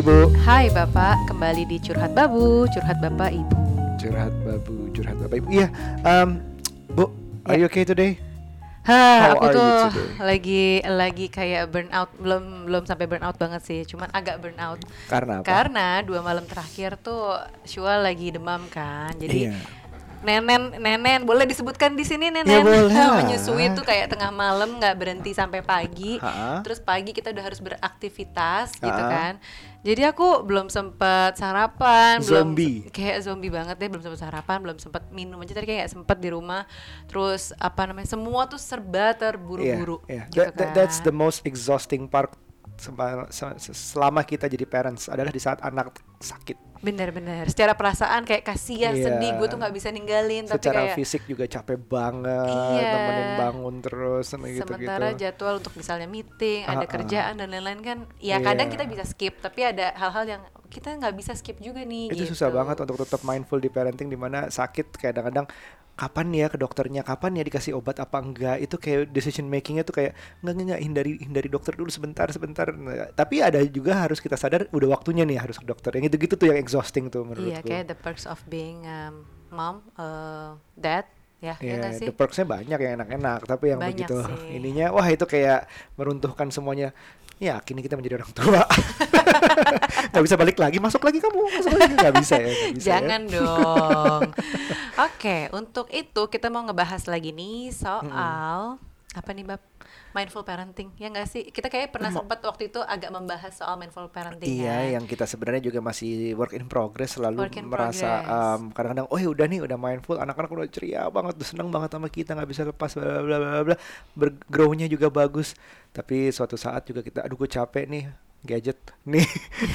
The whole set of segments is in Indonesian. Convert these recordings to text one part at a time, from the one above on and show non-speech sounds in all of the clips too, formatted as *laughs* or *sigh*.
Ibu. Hai Bapak, kembali di Curhat Babu, Curhat Bapak Ibu. Curhat Babu, curhat Bapak Ibu. Iya, um, Bu, are Ya. you okay today? How Hah, aku are tuh lagi lagi kayak burnout, belum belum sampai burnout banget sih, cuman agak burnout. Karena apa? Karena dua malam terakhir tuh Shua lagi demam kan, jadi Iya. Nenen nenen boleh disebutkan di sini nenen Ya, boleh menyusui tuh kayak tengah malam nggak berhenti sampai pagi Ha-ha. terus pagi kita udah harus beraktivitas gitu Ha-ha. kan jadi aku belum sempet sarapan Zombie. belum kayak zombie banget deh belum sempet sarapan belum sempet minum aja tadi kayak sempet di rumah terus apa namanya semua tuh serba terburu-buru Iya, iya. gitu That- that- that's kan. the most exhausting part selama kita jadi parents adalah di saat anak sakit. Bener-bener secara perasaan kayak kasihan Iya. sedih gue tuh nggak bisa ninggalin tapi Secara kayak fisik juga capek banget, Iya. nemenin bangun terus sama gitu-gitu. Sementara jadwal untuk misalnya meeting, Ah, ada ah. kerjaan dan lain-lain kan, ya Iya. kadang kita bisa skip, tapi ada hal-hal yang kita nggak bisa skip juga nih. itu gitu. susah banget untuk tetap mindful di parenting di mana sakit kadang-kadang kapan ya ke dokternya kapan ya dikasih obat apa enggak. Itu kayak decision makingnya tuh kayak enggak enggak, hindari hindari dokter dulu sebentar sebentar. Nah, tapi ada juga harus kita sadar udah waktunya nih harus ke dokter. Yang gitu-gitu tuh yang exhausting tuh menurutku Iya, kayak the perks of being um, mom, uh, dad, ya, ya Iya, sih? the perksnya banyak yang enak-enak tapi yang Banyak begitu sih. ininya wah itu kayak meruntuhkan semuanya. Ya kini kita menjadi orang tua *laughs* nggak bisa balik lagi. Masuk lagi kamu. Masuk lagi. Nggak bisa ya nggak bisa ya. Jangan dong. Oke, untuk itu kita mau ngebahas lagi nih soal apa nih bab? Mindful parenting. Ya nggak sih? Kita kayak pernah sempat waktu itu agak membahas soal mindful parenting Iya, ya. yang kita sebenarnya juga masih work in progress selalu Work in merasa progress. um, kadang-kadang oh ya udah nih udah mindful. Anak-anak udah ceria banget udah seneng banget sama kita nggak bisa lepas bla bla bla bla bergrownya juga bagus. Tapi suatu saat juga kita aduh gue capek nih gadget. *laughs* Nih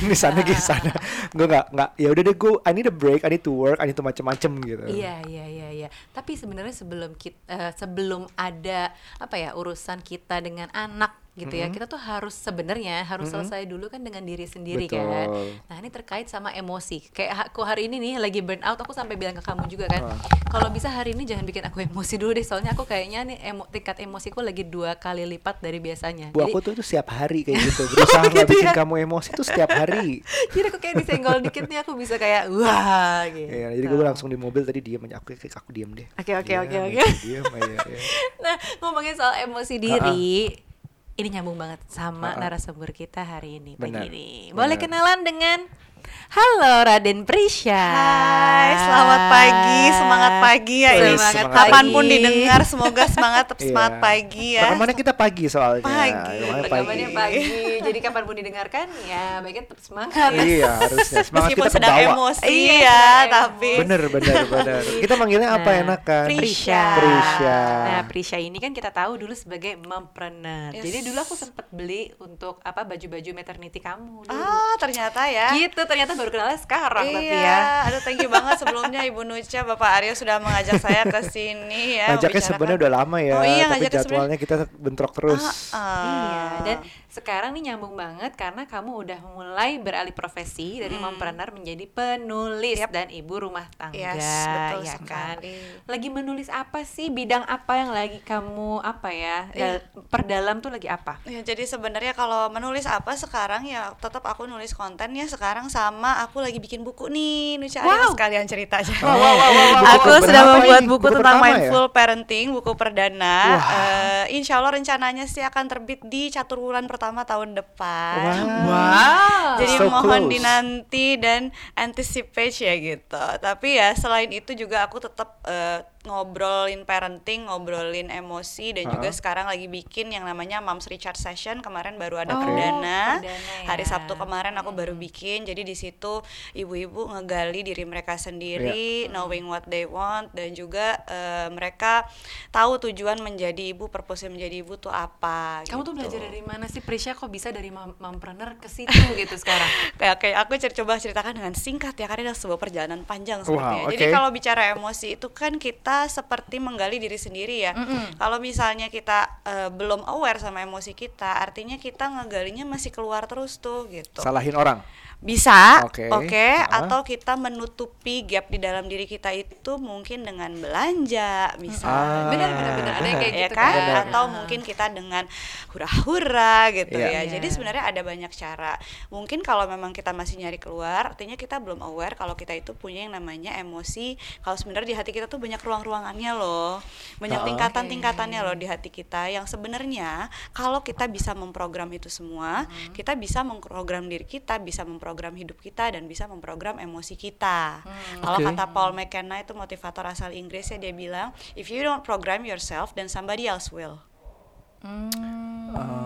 nih sana gitu *laughs* sana. Gue nggak nggak ya udah deh gue I need a break I need to work I need to macem-macem gitu. Iya iya iya iya. Tapi sebenarnya sebelum kita sebelum ada apa ya urusan kita dengan anak gitu ya, kita tuh harus sebenarnya harus selesai dulu kan dengan diri sendiri kan. Betul. Nah ini terkait sama emosi. Kayak aku hari ini nih lagi burn out, aku sampai bilang ke kamu juga kan, Ah. kalau bisa hari ini jangan bikin aku emosi dulu deh, soalnya aku kayaknya nih emo, tingkat emosiku lagi dua kali lipat dari biasanya. Bu aku tuh, tuh setiap hari kayak gitu *laughs* berusaha Gitu bikin ya? kamu emosi tuh setiap hari *laughs* jadi aku kayak disenggol dikit nih aku bisa kayak wah gitu. Iya, jadi gue langsung di mobil tadi diem aja aku kayak aku diem deh Oke, oke, Diam oke, aja, oke. diem aja ya. Nah, ngomongin soal emosi diri, ini nyambung banget sama Ha-ha. narasumber kita hari ini pagi Benar, ini. benar. Boleh kenalan dengan Halo Raden Prisya. Hai, selamat pagi, semangat pagi ya ini. Semangat pagi. Kapan pun didengar, semoga semangat tetap Iya. semangat pagi ya. Rekamannya kita pagi soalnya Pagi. Rekamannya Rekamannya pagi. Jadi kapan pun didengarkan ya baiknya tetap semangat. Iya harusnya semangat Meskipun kita sedang emosi Iya, ya, tapi Bener bener bener *laughs* Kita manggilnya apa Nah, enak kan Prisya. Prisya Nah, Prisya ini kan kita tahu dulu sebagai mompreneur. Yes. Jadi dulu aku sempat beli untuk apa baju-baju maternity kamu dulu. ah ternyata ya. Gitu, ternyata baru kenalnya sekarang tapi ya. Iya, aduh thank you banget sebelumnya Ibu Nucha, Bapak Aryo sudah mengajak saya ke sini ya. Ngajaknya sebenarnya udah lama ya Oh iya, Tapi jadwalnya kita bentrok terus Ah, ah. Iya, dan sekarang nih nyambung banget karena kamu udah mulai beralih profesi dari mompreneur menjadi penulis Yap. dan ibu rumah tangga, Yes, betul ya kan? sekali. Lagi menulis apa sih? Bidang apa yang lagi kamu apa ya? Dal- Perdalam tuh lagi apa? Ya, jadi sebenarnya kalau menulis apa sekarang ya tetap aku nulis konten ya sekarang sama aku lagi bikin buku nih Nucha Wow. sekalian cerita aja. Wow, wow, wow, wow, wow. Aku Buku sudah membuat ini? buku, Buku tentang pertama ya? mindful parenting, buku perdana. Wah. Eh, insya Allah rencananya sih akan terbit di catur bulan pertama tahun depan. Wow. Jadi So mohon close. dinanti dan anticipate ya gitu. Tapi ya selain itu juga aku tetap eh, ngobrolin parenting, ngobrolin emosi dan juga Ha-ha. sekarang lagi bikin yang namanya Moms Recharge Session. Kemarin baru ada Oh, perdana. perdana ya. Hari Sabtu kemarin aku baru bikin. Jadi di situ ibu-ibu ngegali diri mereka sendiri, knowing what they want dan juga eh, mereka tahu tujuan menjadi ibu, purpose menjadi ibu tuh apa. Kamu tuh gitu. belajar dari mana sih Prisya kok bisa dari mom- mompreneur ke situ *laughs* gitu sekarang? kayak kayak aku cer- coba ceritakan dengan singkat ya karena ada sebuah perjalanan panjang Wow, sepertinya. Jadi kalau bicara emosi itu kan kita seperti menggali diri sendiri ya. Kalau misalnya kita eh, belum aware sama emosi kita, artinya kita ngegalinya masih keluar terus tuh gitu. Salahin orang Bisa, Oke. oke, Ah. atau kita menutupi gap di dalam diri kita itu mungkin dengan belanja, bisa. Ah, Benar, benar, benar. Ada yang kayak ya gitu kan? kan. Benar. Atau mungkin kita dengan hura-hura gitu Iya. ya. Iya. Jadi sebenarnya ada banyak cara. Mungkin kalau memang kita masih nyari keluar, artinya kita belum aware kalau kita itu punya yang namanya emosi. Kalau sebenarnya di hati kita tuh banyak ruang-ruangannya loh, banyak Ah. tingkatan-tingkatannya loh di hati kita. Yang sebenarnya kalau kita bisa memprogram itu semua, kita bisa memprogram diri kita, bisa memprogram hidup kita dan bisa memprogram emosi kita. Kalau Oke. kata Paul McKenna itu motivator asal Inggris ya dia bilang, if you don't program yourself, then somebody else will. Hmm.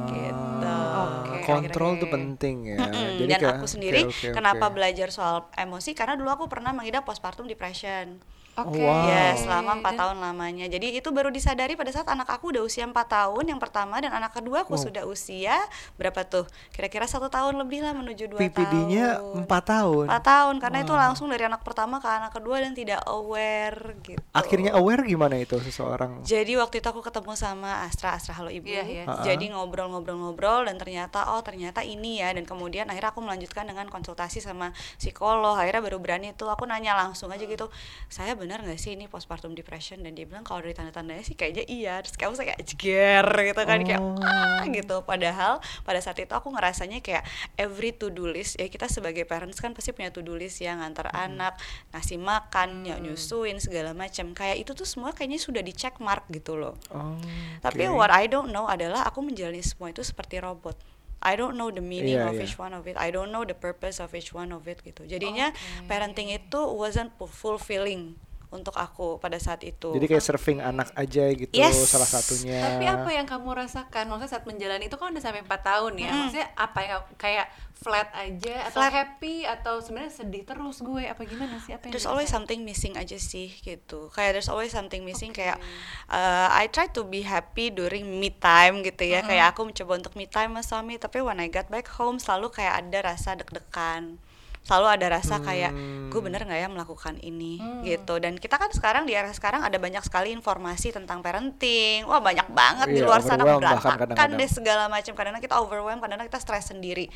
Gitu. Oke, kontrol tuh penting ya. Mm-mm, Jadi dan kayak- aku sendiri oke, oke. kenapa belajar soal emosi karena dulu aku pernah mengidap postpartum depression. Oke. Wow. Ya, selama empat Dan- tahun lamanya. Jadi itu baru disadari pada saat anak aku udah usia empat tahun yang pertama dan anak kedua aku Wow. sudah usia berapa tuh? Kira-kira satu tahun lebih lah menuju dua tahun. PPD-nya empat tahun. Empat tahun karena itu langsung dari anak pertama ke anak kedua dan tidak aware gitu. Akhirnya aware gimana itu seseorang? Jadi waktu itu aku ketemu sama Astra, Astra halo ibu. Iya, iya. Ha-ha. Jadi ngobrol-ngobrol-ngobrol dan ternyata oh ternyata ini ya dan kemudian akhirnya aku melanjutkan dengan konsultasi sama psikolog. Akhirnya baru berani tuh aku nanya langsung aja gitu, saya benar nggak sih ini postpartum depression? Dan dia bilang kalau dari tanda-tandanya sih kayaknya iya. Terus kayak aku kayak jeger gitu kan kayak Oh. ah gitu. Padahal pada saat itu aku ngerasanya kayak every to do list ya kita sebagai parents kan pasti punya to do list ya ngantar anak, ngasih makan, nyusuin segala macam. Kayak itu tuh semua kayaknya sudah di check mark gitu loh. Oh, Tapi what I don't know adalah aku menjalani semua itu seperti robot. I don't know the meaning Iya, of iya. each one of it. I don't know the purpose of each one of it gitu. Jadinya Oke. parenting itu wasn't fu- fulfilling untuk aku pada saat itu. Jadi kayak surfing anak aja gitu Yes. salah satunya. Tapi apa yang kamu rasakan? Maksudnya saat menjalani itu kan udah sampai 4 tahun ya. Mm. Maksudnya apa ya kayak flat aja atau Flat. happy atau sebenarnya sedih terus gue apa gimana sih? Apa yang there's always something missing aja sih gitu. Kayak there's always something missing Oke. kayak uh, I try to be happy during me time gitu ya. Kayak aku mencoba untuk me time sama suami, tapi when I got back home selalu kayak ada rasa deg-degan. Selalu ada rasa kayak Hmm. gue bener nggak ya melakukan ini Hmm. gitu. Dan kita kan sekarang di era sekarang ada banyak sekali informasi tentang parenting. Wah banyak banget di Iya, luar sana berantakan deh segala macam. Kadang-kadang kita overwhelmed, kadang-kadang kita stres sendiri.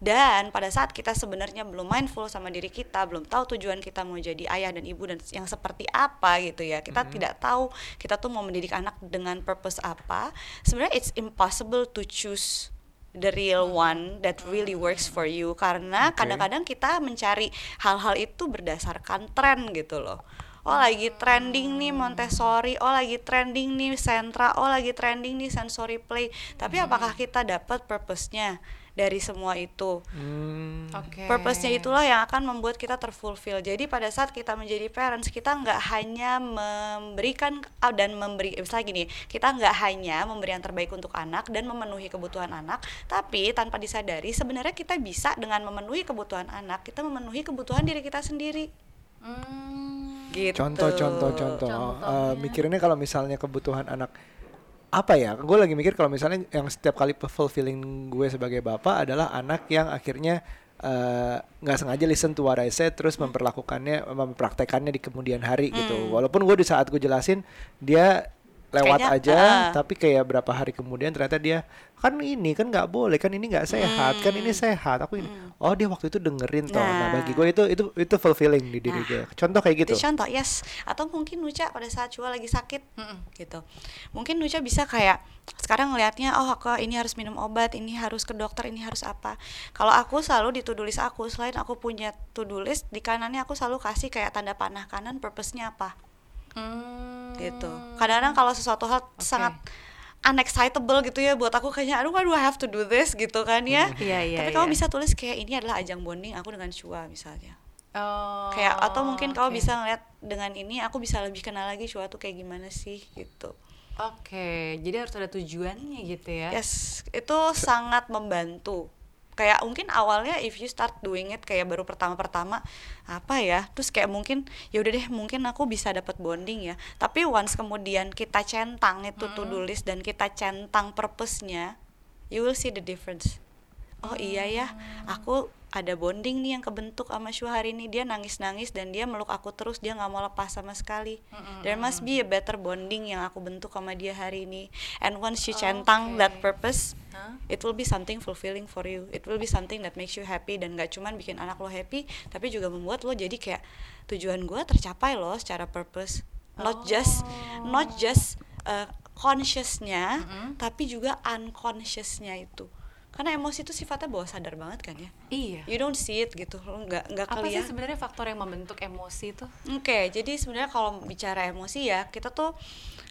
Dan pada saat kita sebenarnya belum mindful sama diri kita, belum tahu tujuan kita mau jadi ayah dan ibu dan yang seperti apa gitu ya. Kita tidak tahu kita tuh mau mendidik anak dengan purpose apa. Sebenarnya it's impossible to choose the real one that really works for you karena kadang-kadang kita mencari hal-hal itu berdasarkan tren gitu loh. Oh lagi trending nih Montessori, oh lagi trending nih Sentra, oh lagi trending nih sensory play. Tapi apakah kita dapat purpose-nya dari semua itu? Hmm. Oke. Purpose-nya itulah yang akan membuat kita terfulfill. Jadi pada saat kita menjadi parents, kita nggak hanya memberikan ah, dan memberi, misalnya gini, kita nggak hanya memberi yang terbaik untuk anak dan memenuhi kebutuhan anak, tapi tanpa disadari sebenarnya kita bisa dengan memenuhi kebutuhan anak, kita memenuhi kebutuhan diri kita sendiri. Hmm. Gitu. Contoh, contoh, contoh. Contohnya? Eh, mikirinnya kalau misalnya kebutuhan anak apa ya? Gue lagi mikir kalau misalnya yang setiap kali fulfilling gue sebagai bapak adalah anak yang akhirnya eh, nggak sengaja listen to what I said terus memperlakukannya, mempraktekannya di kemudian hari gitu. Hmm. Walaupun gue di saat gue jelasin dia lewat Kayaknya, aja, ah. tapi kayak berapa hari kemudian ternyata dia kan ini kan nggak boleh, kan ini nggak sehat, kan ini sehat. Aku ini, oh dia waktu itu dengerin toh. Nah, Hmm. Nah. bagi gue itu itu itu fulfilling di diri Nah, gue. Contoh kayak gitu. Itu contoh, yes. Atau mungkin Nuca pada saat Cua lagi sakit, Mm-mm. gitu. Mungkin Nuca bisa kayak sekarang ngelihatnya, oh aku ini harus minum obat, ini harus ke dokter, ini harus apa. Kalau aku selalu di list aku, selain aku punya to-do list, di kanannya aku selalu kasih kayak tanda panah kanan, purpose-nya apa, Hmm. gitu. Kadang-kadang kalau sesuatu hal Oke. sangat unexcitable gitu ya buat aku kayaknya aduh why do I have to do this gitu kan ya *laughs* Iya, iya, tapi kamu iya. bisa tulis kayak ini adalah ajang bonding aku dengan Shua misalnya Oh, kayak atau mungkin kamu oke. bisa ngeliat dengan ini aku bisa lebih kenal lagi Shua tuh kayak gimana sih gitu Oke, jadi harus ada tujuannya gitu ya. yes itu sangat membantu kayak mungkin awalnya if you start doing it kayak baru pertama-pertama apa ya? Terus kayak mungkin ya udah deh mungkin aku bisa dapat bonding ya. Tapi once kemudian kita centang itu to do list dan kita centang purpose-nya you will see the difference. Oh iya ya aku ada bonding nih yang kebentuk sama Shu hari ini. Dia nangis-nangis dan dia meluk aku terus. Dia nggak mau lepas sama sekali. There must be a better bonding yang aku bentuk sama dia hari ini. And once you centang that Okay. purpose Hah? it will be something fulfilling for you. It will be something that makes you happy dan gak cuman bikin anak lo happy tapi juga membuat lo jadi kayak tujuan gue tercapai loh secara purpose. Not just not just uh, consciousnya tapi juga unconsciousnya itu karena emosi itu sifatnya bawah sadar banget kan ya Iya. you don't see it gitu lo nggak nggak Apa sih kelihatan sebenarnya faktor yang membentuk emosi itu? Oke, jadi sebenarnya kalau bicara emosi ya, kita tuh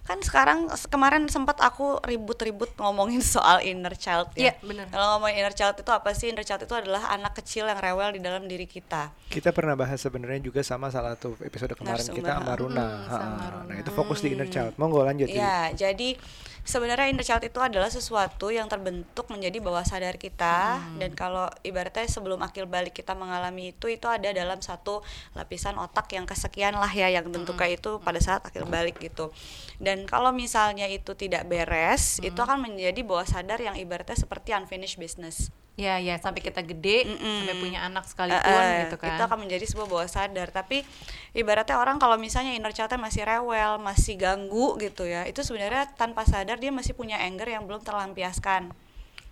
kan sekarang kemarin sempat aku ribut-ribut ngomongin *laughs* soal inner child ya. Iya, bener. Kalau ngomongin inner child itu apa sih? Inner child itu adalah anak kecil yang rewel di dalam diri kita. Kita pernah bahas sebenarnya juga sama salah satu episode kemarin Narasumber, kita sama. Runa. Hmm, sama Runa. Nah, itu fokus di inner child. Monggo lanjut. Yu. Ya, jadi sebenarnya inner child itu adalah sesuatu yang terbentuk menjadi bawah sadar kita dan kalau ibaratnya sebelum akil balik kita mengalami itu itu ada dalam satu lapisan otak yang kesekian lah ya yang bentuknya itu pada saat akil balik gitu. Dan kalau misalnya itu tidak beres, itu akan menjadi bawah sadar yang ibaratnya seperti unfinished business. Ya, ya sampai kita gede, Mm-mm. sampai punya anak sekalipun eh, gitu kan. Itu akan menjadi sebuah bawah sadar. Tapi ibaratnya orang kalau misalnya inner child masih rewel, masih ganggu gitu ya, itu sebenarnya tanpa sadar dia masih punya anger yang belum terlampiaskan.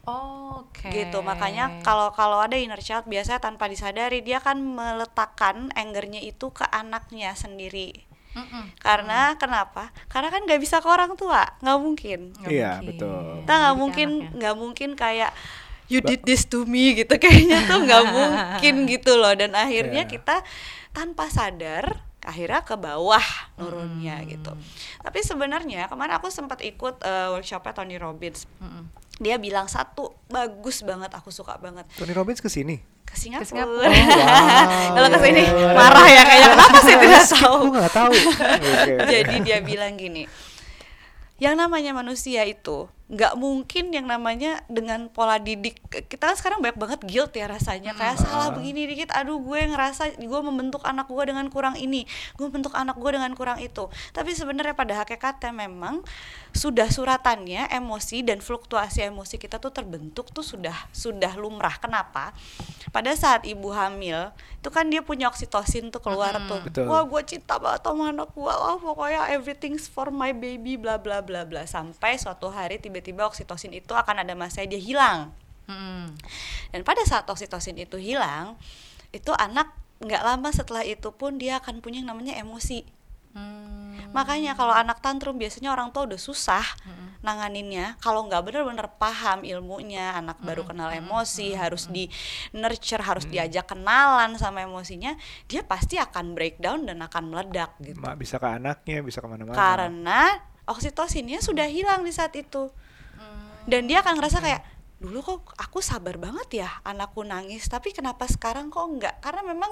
Oke. Gitu. Makanya kalau kalau ada inner child biasanya tanpa disadari dia akan meletakkan angernya itu ke anaknya sendiri. Mm-mm. Karena kenapa? Karena kan nggak bisa ke orang tua, nggak mungkin. Iya, mungkin. betul. Kita nggak mungkin nggak mungkin kayak you did this to me gitu *laughs* kayaknya tuh nggak *laughs* mungkin gitu loh dan akhirnya Iya. kita tanpa sadar akhirnya ke bawah nurunnya gitu. Tapi sebenarnya kemarin aku sempat ikut eh, workshopnya Tony Robbins. Mm-mm. Dia bilang satu bagus banget, aku suka banget Tony Robbins ke sini. ke Singapura. Singapura. *laughs* Kalau ke sini iya. marah ya kayak kenapa sih tidak tahu. Aku nggak tahu. Oke. Jadi dia bilang gini, yang namanya manusia itu nggak mungkin yang namanya dengan pola didik. Kita kan sekarang banyak banget guilt ya rasanya. Kayak salah begini dikit aduh gue ngerasa gue membentuk anak gue dengan kurang ini gue membentuk anak gue dengan kurang itu. Tapi sebenarnya pada hakikatnya memang sudah suratannya emosi dan fluktuasi emosi kita tuh terbentuk tuh sudah sudah lumrah. Kenapa? Pada saat ibu hamil itu kan dia punya oksitosin tuh keluar tuh. Betul. wah gue cinta banget sama anak gue. Wah pokoknya everything's for my baby bla bla bla bla. Sampai suatu hari tiba-tiba oksitosin itu akan ada masanya dia hilang. Mm-mm. dan pada saat oksitosin itu hilang itu anak nggak lama setelah itu pun dia akan punya yang namanya emosi. Hmm. makanya kalau anak tantrum biasanya orang tua udah susah nanganinnya. Kalau nggak bener-bener paham ilmunya anak baru kenal emosi harus di nurture harus diajak kenalan sama emosinya dia pasti akan breakdown dan akan meledak gitu. Ma, bisa ke anaknya, bisa ke mana-mana. karena oksitosinnya sudah hilang di saat itu dan dia akan ngerasa kayak dulu kok aku sabar banget ya anakku nangis tapi kenapa sekarang kok enggak karena memang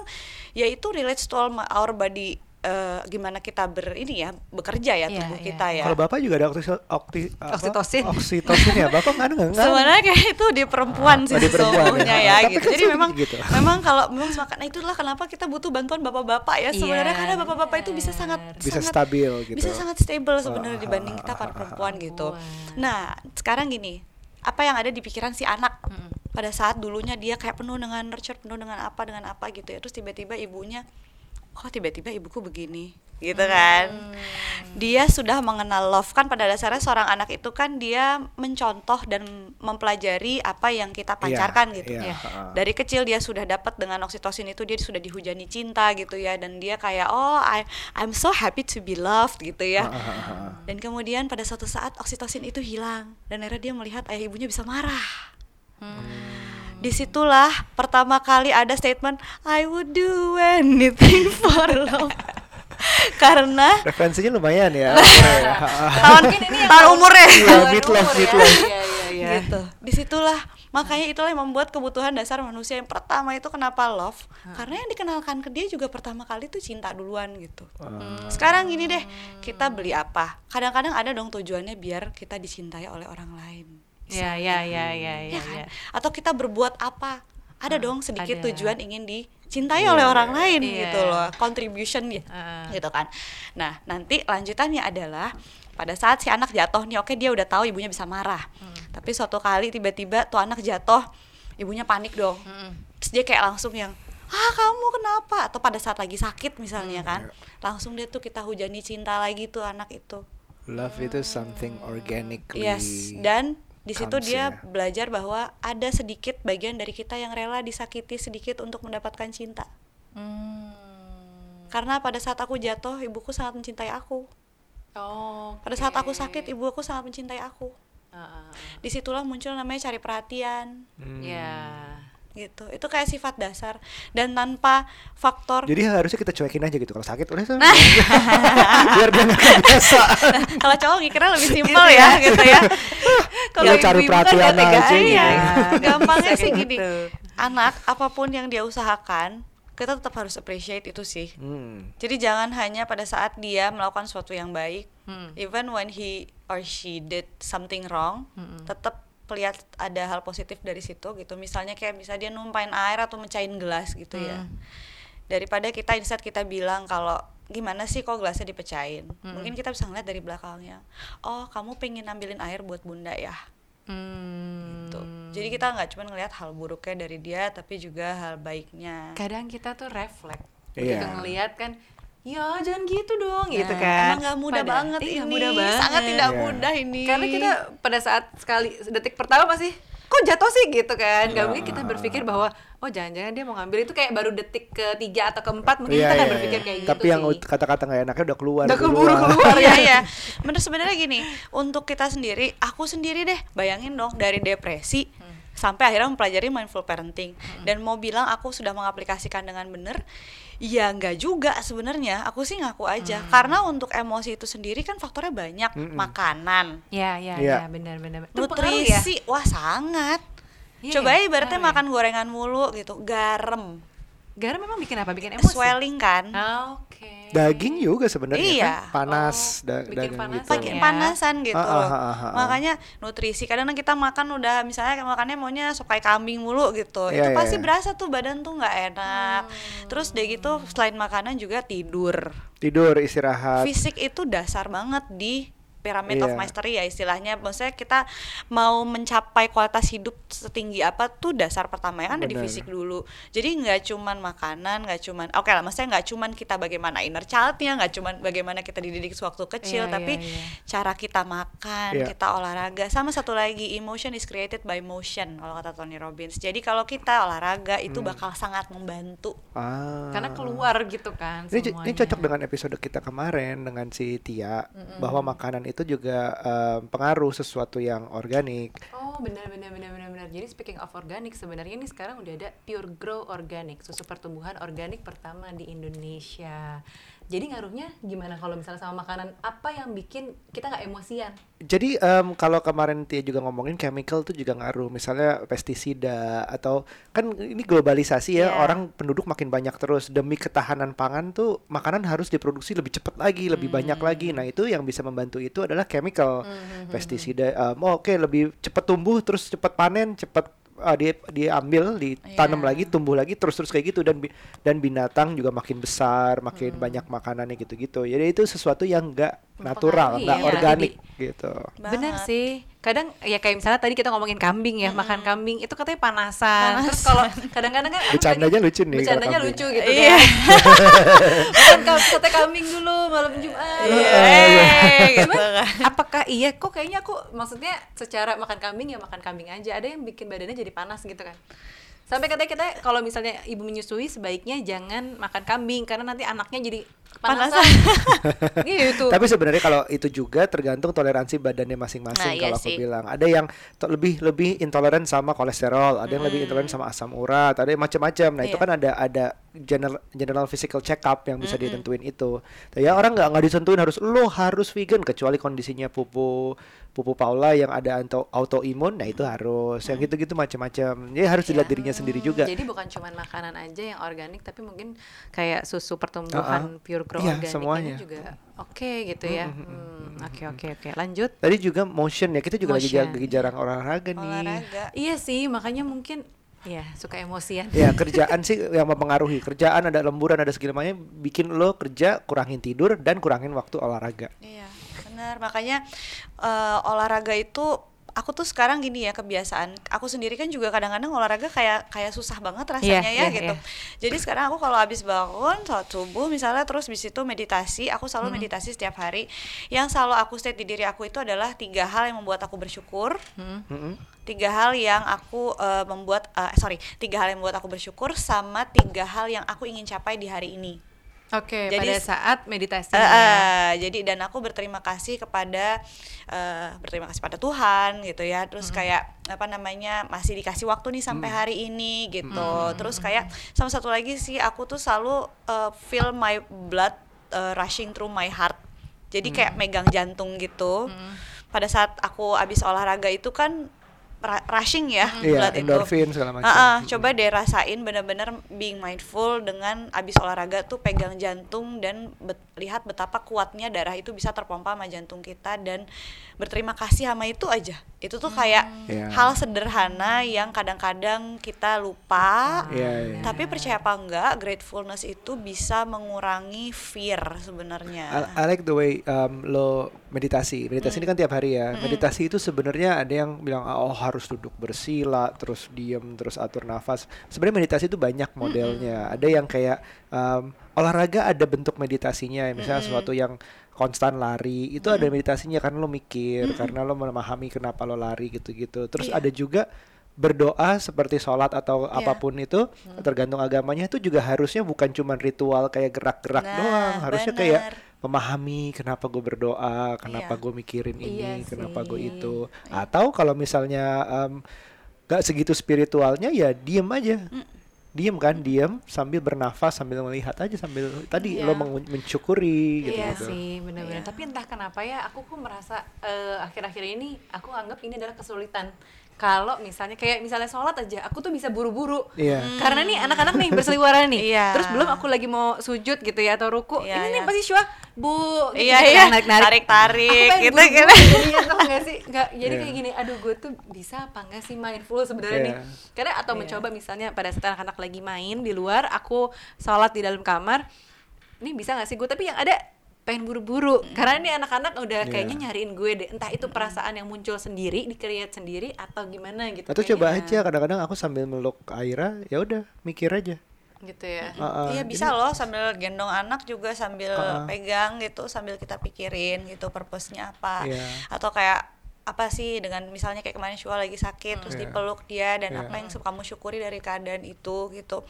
ya itu relates to all our body eh, gimana kita ber ini ya bekerja ya Iya, tubuh iya, kita ya Kalau bapak juga ada okti, okti, apa? Oksitosin. Oksitosin ya, bapak nggak nggak nggak. sebenarnya kayak itu di perempuan Ah, sih di perempuan ya. ya, Tapi gitu kan jadi memang gitu. memang kalau memang semakan nah itulah kenapa kita butuh bantuan bapak-bapak ya sebenarnya Iya, karena bapak-bapak itu bisa sangat Bisa sangat- stabil gitu. bisa sangat stable sebenarnya Ah, dibanding kita ah, para ah, perempuan gitu nah sekarang gini apa yang ada di pikiran si anak pada saat dulunya dia kayak penuh dengan nurture penuh dengan apa dengan apa gitu ya terus tiba-tiba ibunya kok tiba-tiba ibuku begini? Gitu kan? Dia sudah mengenal love. Kan pada dasarnya seorang anak itu kan dia mencontoh dan mempelajari apa yang kita pancarkan Iya, gitu. iya, Iya. ha-ha. dari kecil dia sudah dapat dengan oksitosin itu dia sudah dihujani cinta gitu ya. Dan dia kayak oh I I'm so happy to be loved gitu ya. Dan kemudian pada suatu saat oksitosin itu hilang. Dan akhirnya dia melihat ayah ibunya bisa marah di situlah pertama kali ada statement I would do anything *laughs* for love. *laughs* Karena Referensinya lumayan ya. *laughs* tahun ini yang tahun umurnya. ya. iya, iya. gitu. Di situlah. Makanya itulah yang membuat kebutuhan dasar manusia yang pertama itu kenapa love? Karena yang dikenalkan ke dia juga pertama kali tuh cinta duluan gitu. Ah. sekarang gini deh kita beli apa? Kadang-kadang ada dong tujuannya biar kita dicintai oleh orang lain Iya, iya, iya, iya, iya, ya kan iya. atau kita berbuat apa ada dong sedikit ada. tujuan ingin dicintai oleh orang lain Iya. gitu loh contribution ya Heeh. gitu kan nah nanti lanjutannya adalah pada saat si anak jatuh nih oke dia udah tahu ibunya bisa marah Hmm. tapi suatu kali tiba-tiba tuh anak jatuh ibunya panik dong Mm-mm. terus dia kayak langsung yang ah kamu kenapa atau pada saat lagi sakit misalnya Hmm, kan iya. langsung dia tuh kita hujani cinta lagi tuh anak itu Love itu something organically. yes dan di situ comes, dia ya. belajar bahwa ada sedikit bagian dari kita yang rela disakiti sedikit untuk mendapatkan cinta Hmm. karena pada saat aku jatuh ibuku sangat mencintai aku Oh. pada saat aku sakit ibu aku sangat mencintai aku Heeh. di situlah muncul namanya cari perhatian Hmm. Ya. Gitu itu kayak sifat dasar dan tanpa faktor Jadi harusnya kita cuekin aja gitu kalau sakit udah tuh. *laughs* biar dia nggak kebiasa. *laughs* kalau cowok mikirnya lebih simpel ya gitu ya *laughs* Kalau cari ibu-ibu kan perhatian aja gitu. Gampangnya bisa sih gini gitu. anak apa pun yang dia usahakan kita tetap harus appreciate itu sih Hmm. jadi jangan hanya pada saat dia melakukan sesuatu yang baik Hmm. even when he or she did something wrong Mm-mm. tetap lihat ada hal positif dari situ gitu misalnya kayak bisa dia numpain air atau mecahin gelas gitu ya Hmm. daripada kita instead kita bilang kalau gimana sih kok gelasnya dipecahin Mm-mm. mungkin kita bisa ngeliat dari belakangnya oh kamu pengen ambilin air buat bunda ya Hmm. Tuh. jadi kita nggak cuma ngelihat hal buruknya dari dia tapi juga hal baiknya kadang kita tuh refleks Iya. begitu ngelihat kan ya jangan gitu dong gitu Nah, kan emang nggak mudah Padahal- banget iya, ini mudah banget. sangat tidak Iya. mudah ini karena kita pada saat sekali detik pertama masih kok jatuh sih gitu kan nggak Ya. mungkin kita berpikir bahwa oh jangan-jangan dia mau ngambil itu kayak baru detik ketiga atau keempat mungkin Iya, kita kan iya, berpikir iya. kayak gitu Tapi yang kata-kata nggak enaknya udah keluar. Udah keburu keluar. Iya *laughs* iya. Bener sebenarnya gini, untuk kita sendiri, aku sendiri deh, bayangin dong dari depresi sampai akhirnya mempelajari mindful parenting dan mau bilang aku sudah mengaplikasikan dengan bener, ya nggak juga sebenarnya. Aku sih ngaku aja karena untuk emosi itu sendiri kan faktornya banyak, Mm-mm. makanan, ya ya Iya. ya benar benar pengaruh ya? nutrisi, wah sangat. Iya Coba ya, aja ibaratnya ya? makan gorengan mulu gitu, garam, garam memang bikin apa bikin emosi swelling kan. Ah, oke Daging juga sebenarnya Iya. kan panas Oh, da- bikin daging panasan gitu. pakai ya. panasan gitu Ah, ah, ah, ah, ah. Makanya nutrisi kadang kita makan udah misalnya makannya maunya sop kayak kambing mulu gitu. Iya, itu iya, pasti iya. berasa tuh badan tuh nggak enak. Terus deh gitu selain makanan juga tidur. Tidur, istirahat. Fisik itu dasar banget di pyramid of Iya. mastery ya istilahnya. Maksudnya kita mau mencapai kualitas hidup setinggi apa tuh dasar pertama yang ada di fisik dulu. Jadi nggak cuman makanan, nggak cuman oke lah, maksudnya nggak cuman kita bagaimana inner childnya, nggak cuman bagaimana kita dididik sewaktu kecil, Iya, tapi iya, iya. cara kita makan, Iya. kita olahraga. Sama satu lagi, emotion is created by motion kalau kata Tony Robbins. Jadi kalau kita olahraga itu Hmm. bakal sangat membantu. Ah. karena keluar gitu kan Ini, ini cocok dengan episode kita kemarin dengan si Tia bahwa makanan itu juga em, pengaruh sesuatu yang organik. Oh benar benar benar benar benar. Jadi speaking of organik sebenarnya ini sekarang udah ada Pure Grow Organic susu pertumbuhan organik pertama di Indonesia. Jadi ngaruhnya gimana kalau misalnya sama makanan apa yang bikin kita nggak emosian? Jadi em, kalau kemarin Tia juga ngomongin chemical tuh juga ngaruh, misalnya pestisida atau kan ini globalisasi ya, Iya. orang penduduk makin banyak terus demi ketahanan pangan tuh makanan harus diproduksi lebih cepat lagi, lebih banyak Hmm. lagi. Nah itu yang bisa membantu itu adalah chemical, pestisida. em, oh, Oke lebih cepat tumbuh, terus cepat panen, cepat ah, dia diambil, ditanam Iya. lagi, tumbuh lagi, terus terus kayak gitu dan dan binatang juga makin besar, makin Hmm. banyak makanannya gitu-gitu. Jadi itu sesuatu yang enggak natural, nggak ya, organik gitu. Benar sih. Kadang ya kayak misalnya tadi kita ngomongin kambing ya, makan kambing itu katanya panasan. Terus Panasan. kalau kadang-kadang kan Bercandanya lucu nih Bercandanya lucu gitu Iya. kan. *laughs* Makan sate kambing dulu malam Jumat. Iya, gitu Cuman, kan. apakah iya kok kayaknya aku maksudnya secara makan kambing ya makan kambing aja. Ada yang bikin badannya jadi panas gitu kan. Sampai katanya kita kalau misalnya ibu menyusui sebaiknya jangan makan kambing karena nanti anaknya jadi kepanasan. gitu. Tapi sebenarnya kalau itu juga tergantung toleransi badannya masing-masing Nah, iya kalau aku sih. bilang. Ada yang lebih lebih intoleran sama kolesterol, ada yang lebih intoleran sama asam urat, ada yang macam-macam. Nah, itu Iya. kan ada ada general general physical check up yang bisa ditentuin itu. Ya orang nggak nggak disentuhin harus lo harus vegan kecuali kondisinya pupu pupu Paula yang ada auto autoimun, nah itu harus. Yang gitu-gitu macam-macam. Ya harus dilihat Iya. dirinya sendiri juga. Jadi bukan cuma makanan aja yang organik, tapi mungkin kayak susu pertumbuhan Uh-uh. pure grow Iya, organik semuanya. ini juga oke gitu ya. Hmm, Oke oke oke. Lanjut. Tadi juga motion ya, kita juga lagi, Motion. lagi jarang olahraga nih. Olahraga. Iya sih, makanya mungkin ya suka emosian. Ya kerjaan sih yang mempengaruhi kerjaan ada lemburan ada segala macam bikin lo kerja kurangin tidur dan kurangin waktu olahraga. Iya, benar. Makanya eh, olahraga itu aku tuh sekarang gini ya kebiasaan aku sendiri kan juga kadang-kadang olahraga kayak kayak susah banget rasanya Iya, ya iya, gitu iya. jadi sekarang aku kalau habis bangun sholat subuh misalnya terus di situ meditasi aku selalu Hmm. meditasi setiap hari yang selalu aku state di diri aku itu adalah tiga hal yang membuat aku bersyukur Hmm. Mm-mm. tiga hal yang aku eh, membuat eh, sorry tiga hal yang membuat aku bersyukur sama tiga hal yang aku ingin capai di hari ini Oke, Jadi- pada saat meditasi. Eh, ya. jadi dan aku berterima kasih kepada eh, berterima kasih pada Tuhan gitu ya. Terus kayak apa namanya masih dikasih waktu nih sampai hari ini gitu. Terus kayak sama satu lagi sih aku tuh selalu eh, feel my blood eh, rushing through my heart. Jadi kayak megang jantung gitu. Pada saat aku habis olahraga itu kan rushing ya Iya, blood itu endorfin segala macam. Ah, ah, coba deh rasain bener-bener being mindful dengan abis olahraga tuh pegang jantung dan bet- lihat betapa kuatnya darah itu bisa terpompa sama jantung kita dan berterima kasih sama itu aja. Itu tuh kayak Iya. hal sederhana yang kadang-kadang kita lupa. Iya, iya. Tapi percaya apa enggak, gratefulness itu bisa mengurangi fear sebenarnya. I, I like the way um, lo meditasi. Meditasi ini kan tiap hari ya. Meditasi itu sebenarnya ada yang bilang "Ah, oh harus duduk bersila, terus diem, terus atur nafas. Sebenarnya meditasi itu banyak modelnya. Ada yang kayak um, olahraga ada bentuk meditasinya, misalnya sesuatu yang konstan lari itu ada meditasinya karena lo mikir, karena lo memahami kenapa lo lari gitu-gitu. Terus Iya. ada juga berdoa seperti sholat atau Iya. apa pun itu tergantung agamanya itu juga harusnya bukan cuma ritual kayak gerak-gerak Nah, doang harusnya bener. kayak memahami kenapa gue berdoa kenapa Iya. gue mikirin ini Iya kenapa gue itu atau kalau misalnya em, gak segitu spiritualnya ya diem aja Mm. Diem kan diem sambil bernafas sambil melihat aja sambil tadi Iya. lo mensyukuri gitu Iya gitu sih, benar-benar. Iya. Tapi entah kenapa ya, aku kok merasa eh, akhir-akhir ini aku anggap ini adalah kesulitan. Kalau misalnya kayak misalnya sholat aja, aku tuh bisa buru-buru. Iya. Karena nih anak-anak nih berseliweran nih. Iya. Terus belum aku lagi mau sujud gitu ya atau ruku. Iya, ini nih iya. pasti Syua, Bu. gitu, Iya, gitu iya. kan, narik-narik. Tarik-tarik, Aku gitu, gitu. jadinya, tau gak sih? Nggak, jadi Iya. kayak gini, aduh gue tuh bisa apa enggak sih mindful sebenarnya nih. Iya. Karena atau Iya. mencoba misalnya pada saat anak-anak lagi main di luar, aku sholat di dalam kamar, ini bisa gak sih gue tapi yang ada pengen buru-buru karena ini anak-anak udah Iya. kayaknya nyariin gue deh entah itu perasaan yang muncul sendiri di-create sendiri atau gimana gitu atau coba aja kadang-kadang aku sambil meluk Aira ya udah mikir aja gitu ya Ah, ah. Iya bisa loh sambil gendong anak juga sambil Ah. pegang gitu sambil kita pikirin gitu purpose-nya apa Iya. atau kayak apa sih dengan misalnya kayak kemarin Shua lagi sakit terus Iya. dipeluk dia dan Iya. apa yang kamu syukuri dari keadaan itu gitu.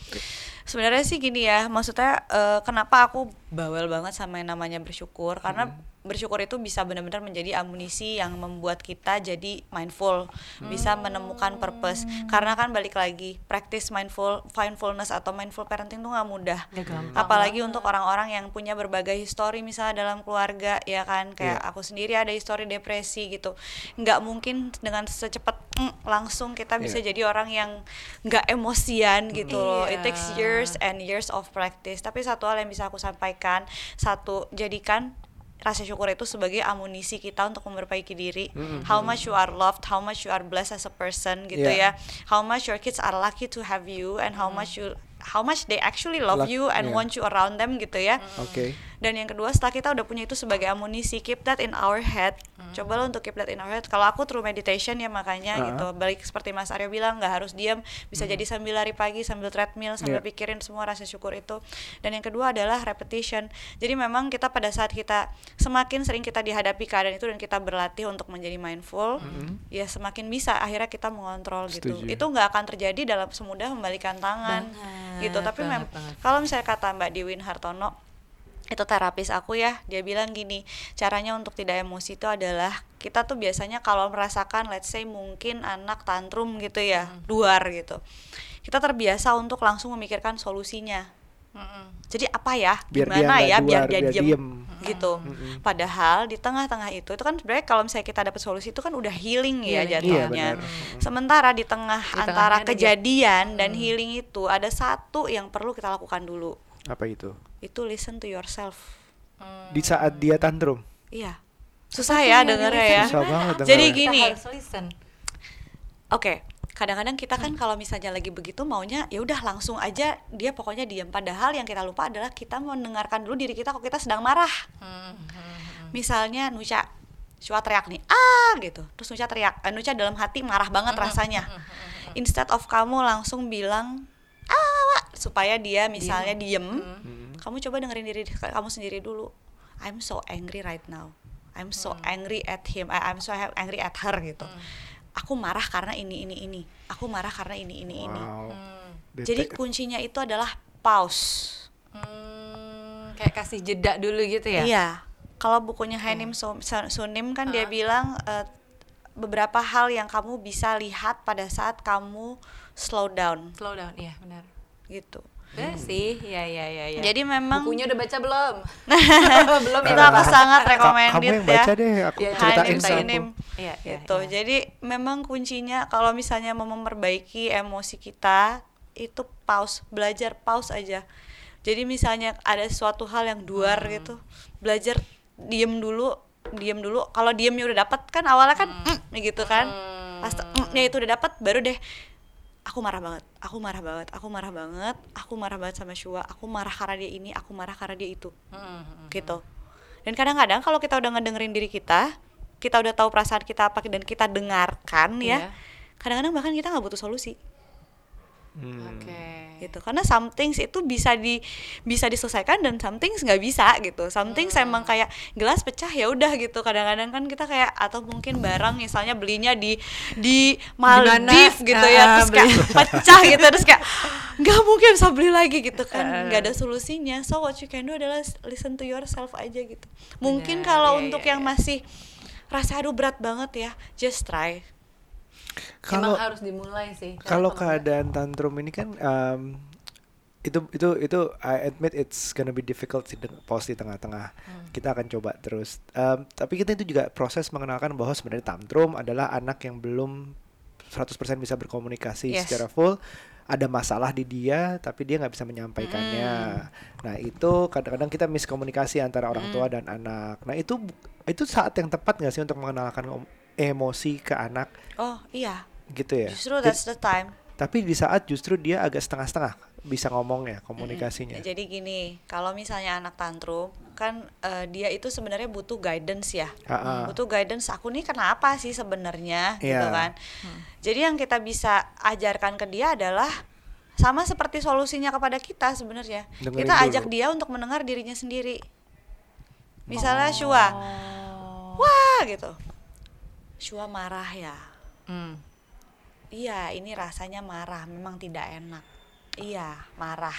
Sebenarnya sih gini ya maksudnya eh, kenapa aku bawel banget sama yang namanya bersyukur? Karena bersyukur itu bisa benar-benar menjadi amunisi yang membuat kita jadi mindful bisa menemukan purpose. Karena kan balik lagi practice mindful mindfulness atau mindful parenting tuh nggak mudah. Gampang. Apalagi untuk orang-orang yang punya berbagai histori misalnya dalam keluarga ya kan? Kayak Iya. aku sendiri ada histori depresi gitu. Nggak mungkin dengan secepat mm, langsung kita bisa Iya. jadi orang yang nggak emosian gitu loh. It Iya. takes years and years of practice. Tapi satu hal yang bisa aku sampaikan satu jadikan rasa syukur itu sebagai amunisi kita untuk memperbaiki diri. How much you are loved how much you are blessed as a person gitu Yeah. ya. How much your kids are lucky to have you and how much you how much they actually love Luck- you and yeah. want you around them gitu ya. Oke dan yang kedua setelah kita udah punya itu sebagai amunisi keep that in our head coba lo untuk keep that in our head. Kalau aku through meditation ya makanya Ah. gitu. Balik seperti Mas Aryo bilang nggak harus diam bisa jadi sambil lari pagi sambil treadmill sambil Yeah. pikirin semua rasa syukur itu. Dan yang kedua adalah repetition. Jadi memang kita pada saat kita semakin sering kita dihadapi keadaan itu dan kita berlatih untuk menjadi mindful ya semakin bisa akhirnya kita mengontrol gitu. Setuju. itu nggak akan terjadi dalam semudah membalikan tangan Banget, gitu. Tapi mem- banget, banget. kalau misalnya kata Mbak Dewi Hartono itu terapis aku ya. Dia bilang gini caranya untuk tidak emosi itu adalah kita tuh biasanya kalau merasakan let's say mungkin anak tantrum gitu ya luar gitu kita terbiasa untuk langsung memikirkan solusinya. Jadi apa ya? Biar dia gimana nggak ya? Biar dia biar diem, diem. gitu. Padahal di tengah-tengah itu itu kan sebenarnya kalau misalnya kita dapat solusi itu kan udah healing ya Healing. jatuhnya Iya, benar. sementara di tengah Di antara kejadian dan healing itu ada satu yang perlu kita lakukan dulu. Apa itu itu listen to yourself di saat dia tantrum Iya. Susah ya dengernya ya. Susah banget Jadi dengernya. gini, harus listen. oke. Kadang-kadang kita kan kalau misalnya lagi begitu maunya ya udah langsung aja dia pokoknya diam. Padahal yang kita lupa adalah kita mendengarkan dulu diri kita kok kita sedang marah. Misalnya Nuca, Shua teriak nih ah gitu terus Nucha teriak eh, Nucha dalam hati marah banget rasanya instead of kamu langsung bilang ah supaya dia misalnya diem, kamu coba dengerin diri kamu sendiri dulu. I'm so angry right now. I'm so angry at him I- I'm so angry at her gitu. Aku marah karena ini ini ini. Aku marah karena ini ini ini. Wow. jadi kuncinya itu adalah pause. Hmm, kayak kasih jeda dulu gitu ya? Iya. Kalau bukunya Hanim Su- Sunim kan dia bilang eh, beberapa hal yang kamu bisa lihat pada saat kamu slow down slow down iya benar gitu. Benar sih ya ya ya ya Jadi memang bukunya udah baca belum *laughs* belum itu aku sangat recommended kamu yang ya. baca deh aku Ya, ceritain sama. Iya, iya, gitu. iya. Jadi memang kuncinya kalau misalnya mau memperbaiki emosi kita itu pause, belajar pause aja. Jadi misalnya ada suatu hal yang duar Hmm. gitu, belajar diem dulu, diem dulu. Kalau diemnya udah dapat kan awalnya kan Hmm. mm, gitu kan. Pas mm-nya itu udah dapat baru deh aku marah banget, aku marah banget, aku marah banget, aku marah banget sama Shua, aku marah karena dia ini, aku marah karena dia itu Hmm, gitu dan kadang-kadang kalau kita udah ngedengerin diri kita kita udah tahu perasaan kita apa dan kita dengarkan Iya. ya kadang-kadang bahkan kita nggak butuh solusi Hmm. oke gitu. Karena some things itu bisa di bisa diselesaikan dan some things nggak bisa gitu. Some things Hmm. emang kayak gelas pecah ya udah gitu. Kadang-kadang kan kita kayak atau mungkin barang misalnya belinya di di Maldives gitu ya. Ah, terus kayak pecah gitu. Terus kayak nggak mungkin bisa beli lagi gitu Ah. kan nggak ada solusinya. So what you can do adalah listen to yourself aja gitu. Mungkin kalau iya, untuk iya, yang iya. masih rasa aduh berat banget ya just try Kalau harus dimulai sih kalau keadaan tantrum ini kan um, itu itu itu I admit it's gonna be difficult sih pause di tengah-tengah. Hmm. Kita akan coba terus. Um, tapi kita itu juga proses mengenalkan bahwa sebenarnya tantrum adalah anak yang belum 100% bisa berkomunikasi Yes. secara full. Ada masalah di dia tapi dia nggak bisa menyampaikannya. Nah, itu kadang-kadang kita miskomunikasi antara orang tua dan anak. Nah, itu itu saat yang tepat nggak sih untuk mengenalkan emosi ke anak oh iya gitu ya? justru that's the time tapi di saat justru dia agak setengah-setengah bisa ngomongnya komunikasinya. Jadi gini, kalau misalnya anak tantrum kan eh, dia itu sebenarnya butuh guidance ya. Ha-ha. Butuh guidance aku nih kenapa sih sebenarnya gitu Iya. kan. Jadi yang kita bisa ajarkan ke dia adalah sama seperti solusinya kepada kita sebenarnya. Kita ajak dulu. dia untuk mendengar dirinya sendiri. Misalnya Shua, wah gitu. Shua marah ya. Hmm. Iya, ini rasanya marah, memang tidak enak. Iya, marah.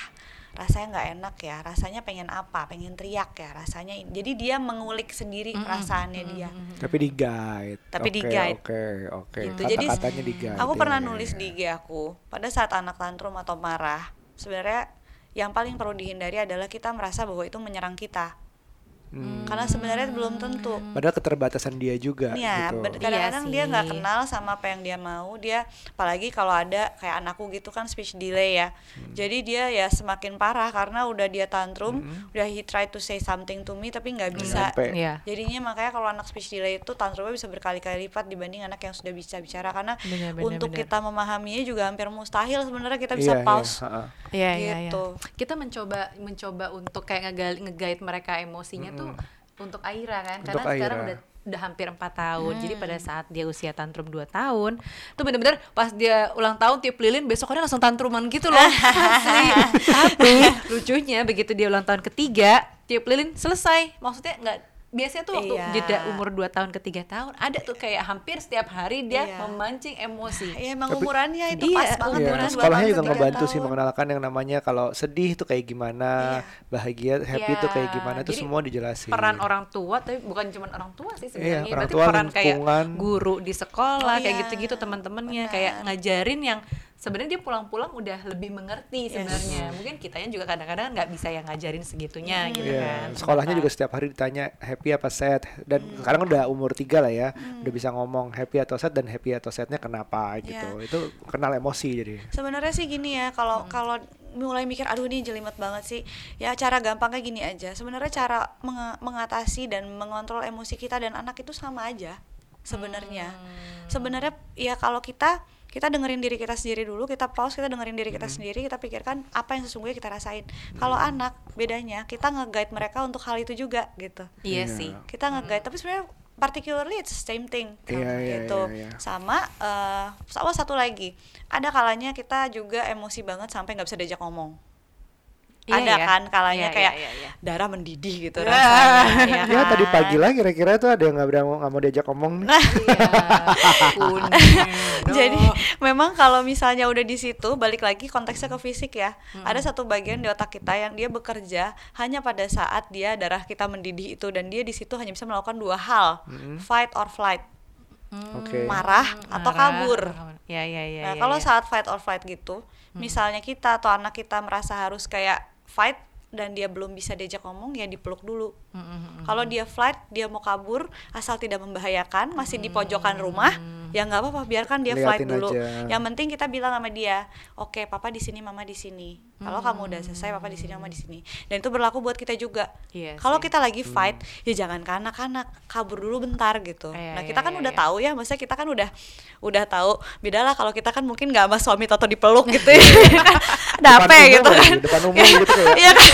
Rasanya nggak enak ya. Rasanya pengen apa? Pengen teriak ya. Rasanya. in- Jadi dia mengulik sendiri perasaannya dia. Tapi di guide. Tapi Oke, di-guide. Oke, oke. Gitu. Jadi Kata-katanya di guide. Aku pernah nulis di IG aku. Pada saat anak tantrum atau marah, sebenarnya yang paling perlu dihindari adalah kita merasa bahwa itu menyerang kita. Hmm. Karena sebenarnya belum tentu. Padahal keterbatasan dia juga Iya, gitu. ben- kadang-kadang Iya dia nggak kenal sama apa yang dia mau. Dia apalagi kalau ada kayak anakku gitu kan speech delay ya. Hmm. Jadi dia ya semakin parah karena udah dia tantrum, udah he try to say something to me tapi nggak bisa. Iya. Jadinya makanya kalau anak speech delay itu tantrumnya bisa berkali-kali lipat dibanding anak yang sudah bisa bicara karena Benar, benar, untuk benar. kita memahaminya juga hampir mustahil sebenarnya kita bisa Iya, pause. Iya, ha-ha. Iya, iya, iya. Gitu. Kita mencoba mencoba untuk kayak nge-guide mereka emosinya tuh untuk Aira kan. Untuk Karena sekarang Aira. udah udah hampir empat tahun. Jadi Hmm. pada saat dia usia tantrum 2 tahun, tuh bener-bener pas dia ulang tahun tiup lilin besokannya langsung tantruman gitu loh. *laughs* Tapi lucunya begitu dia ulang tahun ketiga, tiup lilin selesai. Maksudnya nggak biasanya tuh waktu Iya. jeda umur 2 tahun ke 3 tahun ada tuh kayak hampir setiap hari dia Iya. memancing emosi. Ya emang Tapi- umurannya itu Iya, pas banget Iya, umuran sekolahnya juga ngebantu sih mengenalkan yang namanya kalau sedih itu kayak gimana, bahagia, happy itu kayak Iya, gimana itu jadi semua dijelasin. peran orang tua tapi bukan cuma orang tua sih sebenarnya Iya, orang berarti tua, peran kayak guru di sekolah Oh, kayak iya, gitu-gitu teman-temannya kayak ngajarin yang sebenarnya dia pulang-pulang udah lebih mengerti Yes. sebenarnya mungkin kitanya juga kadang-kadang nggak bisa yang ngajarin segitunya gitu Iya, kan sekolahnya Kenapa? juga setiap hari ditanya happy apa sad dan sekarang udah umur tiga lah ya, udah bisa ngomong happy atau sad dan happy atau sadnya kenapa gitu. Iya. Itu kenal emosi jadi. Sebenarnya sih gini ya, kalau kalau mulai mikir aduh ini jelimet banget sih. Ya cara gampangnya gini aja. Sebenarnya cara menga- mengatasi dan mengontrol emosi kita dan anak itu sama aja sebenarnya. Sebenarnya ya kalau kita kita dengerin diri kita sendiri dulu, kita pause, kita dengerin diri kita sendiri, kita pikirkan apa yang sesungguhnya kita rasain. Kalau anak bedanya kita nge-guide mereka untuk hal itu juga gitu. iya Iya. sih Kita nge-guide tapi sebenarnya particularly it's the same thing Iya, iya, gitu iya, iya. sama eh sama satu lagi ada kalanya kita juga emosi banget sampai nggak bisa diajak ngomong Iya, ada iya. kan kalanya Iya, kayak iya, iya, iya. darah mendidih gitu Ya. rasanya ya, Ya tadi kan? pagi lah kira-kira tuh ada yang nggak berani nggak mau diajak ngomong nih. Nah, Iya. *laughs* Jadi. Memang kalau misalnya udah di situ balik lagi konteksnya ke fisik ya. Ada satu bagian di otak kita yang dia bekerja hanya pada saat dia darah kita mendidih itu dan dia di situ hanya bisa melakukan dua hal, fight or flight, Oke. marah atau Marah, kabur. Ya ya ya. Nah, ya, kalau ya. saat fight or flight gitu, misalnya kita atau anak kita merasa harus kayak fight dan dia belum bisa diajak ngomong ya dipeluk dulu. Mm, mm, mm. Kalau dia flight, dia mau kabur asal tidak membahayakan, masih di pojokan rumah, ya nggak apa-apa, biarkan dia flight Liatin dulu. aja. Yang penting kita bilang sama dia, oke, papa di sini, mama di sini. Kalau kamu udah selesai, papa di sini, mama di sini. Dan itu berlaku buat kita juga. Iya Kalau kita lagi fight, ya jangan ke anak-anak, kabur dulu bentar gitu. Iya, nah iya, kita kan iya, udah iya. tahu ya, maksudnya kita kan udah udah tahu. Bedalah kalau kita kan mungkin nggak sama suami toto dipeluk gitu ya. *laughs* Dape umum gitu kan. depan umum gitu kayak. *laughs* Iya kan?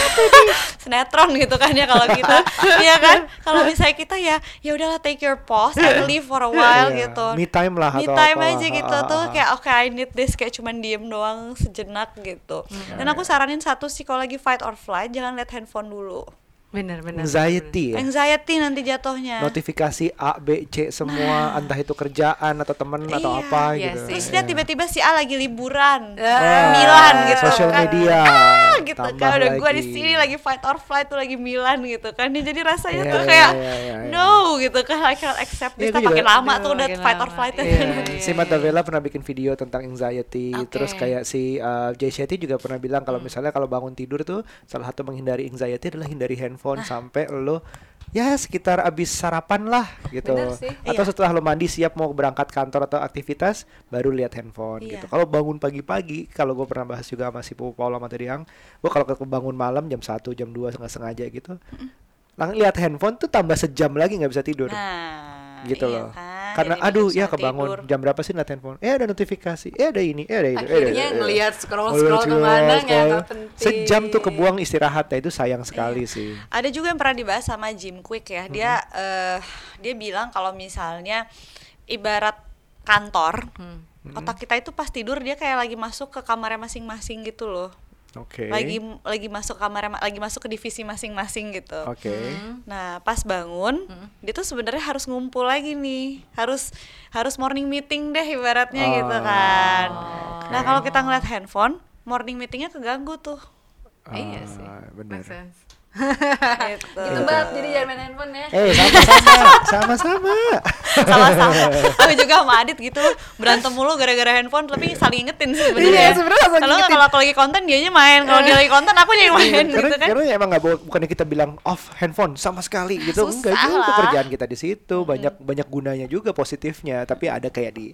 Sinetron gitu kan ya kalau kita. Iya kan? Kalau misalnya kita ya ya udahlah take your pause and *laughs* leave for a while Iya, gitu. me time lah Me atau time apa. aja gitu tuh kayak oke I need this kayak cuman diem doang sejenak gitu. Dan aku saranin satu sih kalau lagi fight or flight jangan lihat handphone dulu. bener bener. Anxiety ya. Anxiety nanti jatuhnya. Notifikasi A, B, C semua entah itu kerjaan atau temen atau Iya, apa iya gitu. sih. Terus lihat tiba-tiba si A lagi liburan, Ah, Milan gitu Social kan. media. Ah, gitu tambah kan udah gua di sini lagi fight or flight tuh lagi Milan gitu kan. Jadi rasanya Iya, tuh iya, kayak iya, iya, iya. no gitu kan I cannot accept this. Kita makin lama tuh udah fight or flight Iya, Iya, iya, si iya. Matt Davella pernah bikin video tentang anxiety, Oke. terus kayak si uh, Jay Shetty juga pernah bilang kalau misalnya kalau bangun tidur tuh salah satu menghindari anxiety adalah hindari handphone sampai lo ya sekitar abis sarapan lah gitu. Sih. Atau Iya. setelah lo mandi siap mau berangkat kantor atau aktivitas baru lihat handphone Iya. gitu. Kalau bangun pagi-pagi, kalau gue pernah bahas juga sama si Pu- Paul sama tadi yang, gue kalau ke- bangun malam jam 1, jam 2 nggak sengaja gitu, lang lihat handphone tuh tambah sejam lagi nggak bisa tidur Nah, gitu iya loh. kan, Karena jadi aduh ya kebangun tidur. jam berapa sih lihat handphone? Eh ada notifikasi, eh ada ini, eh ada itu. eh, ada- Akhirnya ada- ngelihat scroll Ngeliat scroll ke mana nggak scroll. penting. Sejam tuh kebuang istirahat ya itu sayang sekali Iya. sih. Ada juga yang pernah dibahas sama Jim Quick ya. Dia eh, dia bilang kalau misalnya ibarat kantor, Hmm. otak kita itu pas tidur dia kayak lagi masuk ke kamarnya masing-masing gitu loh. Oke. Lagi lagi masuk kamar lagi masuk ke divisi masing-masing gitu. Oke. Nah, pas bangun, dia tuh sebenarnya harus ngumpul lagi nih. Harus harus morning meeting deh ibaratnya Oh, gitu kan. oke. Nah, kalau kita ngeliat handphone, morning meetingnya keganggu tuh. Iya sih. Ah, bener. Make gitu. Itu banget jadi jangan main handphone ya. Eh sama-sama, sama-sama. Sama-sama. Aku juga sama Adit gitu berantem mulu gara-gara handphone tapi saling ingetin sih sebenarnya. Iya, sebenarnya saling Kalau kalau aku lagi konten dianya main, kalau dia lagi konten aku yang main karena, gitu kan. karena emang nggak bukannya kita bilang off handphone sama sekali gitu Susah enggak itu pekerjaan kita di situ banyak banyak gunanya juga positifnya tapi ada kayak di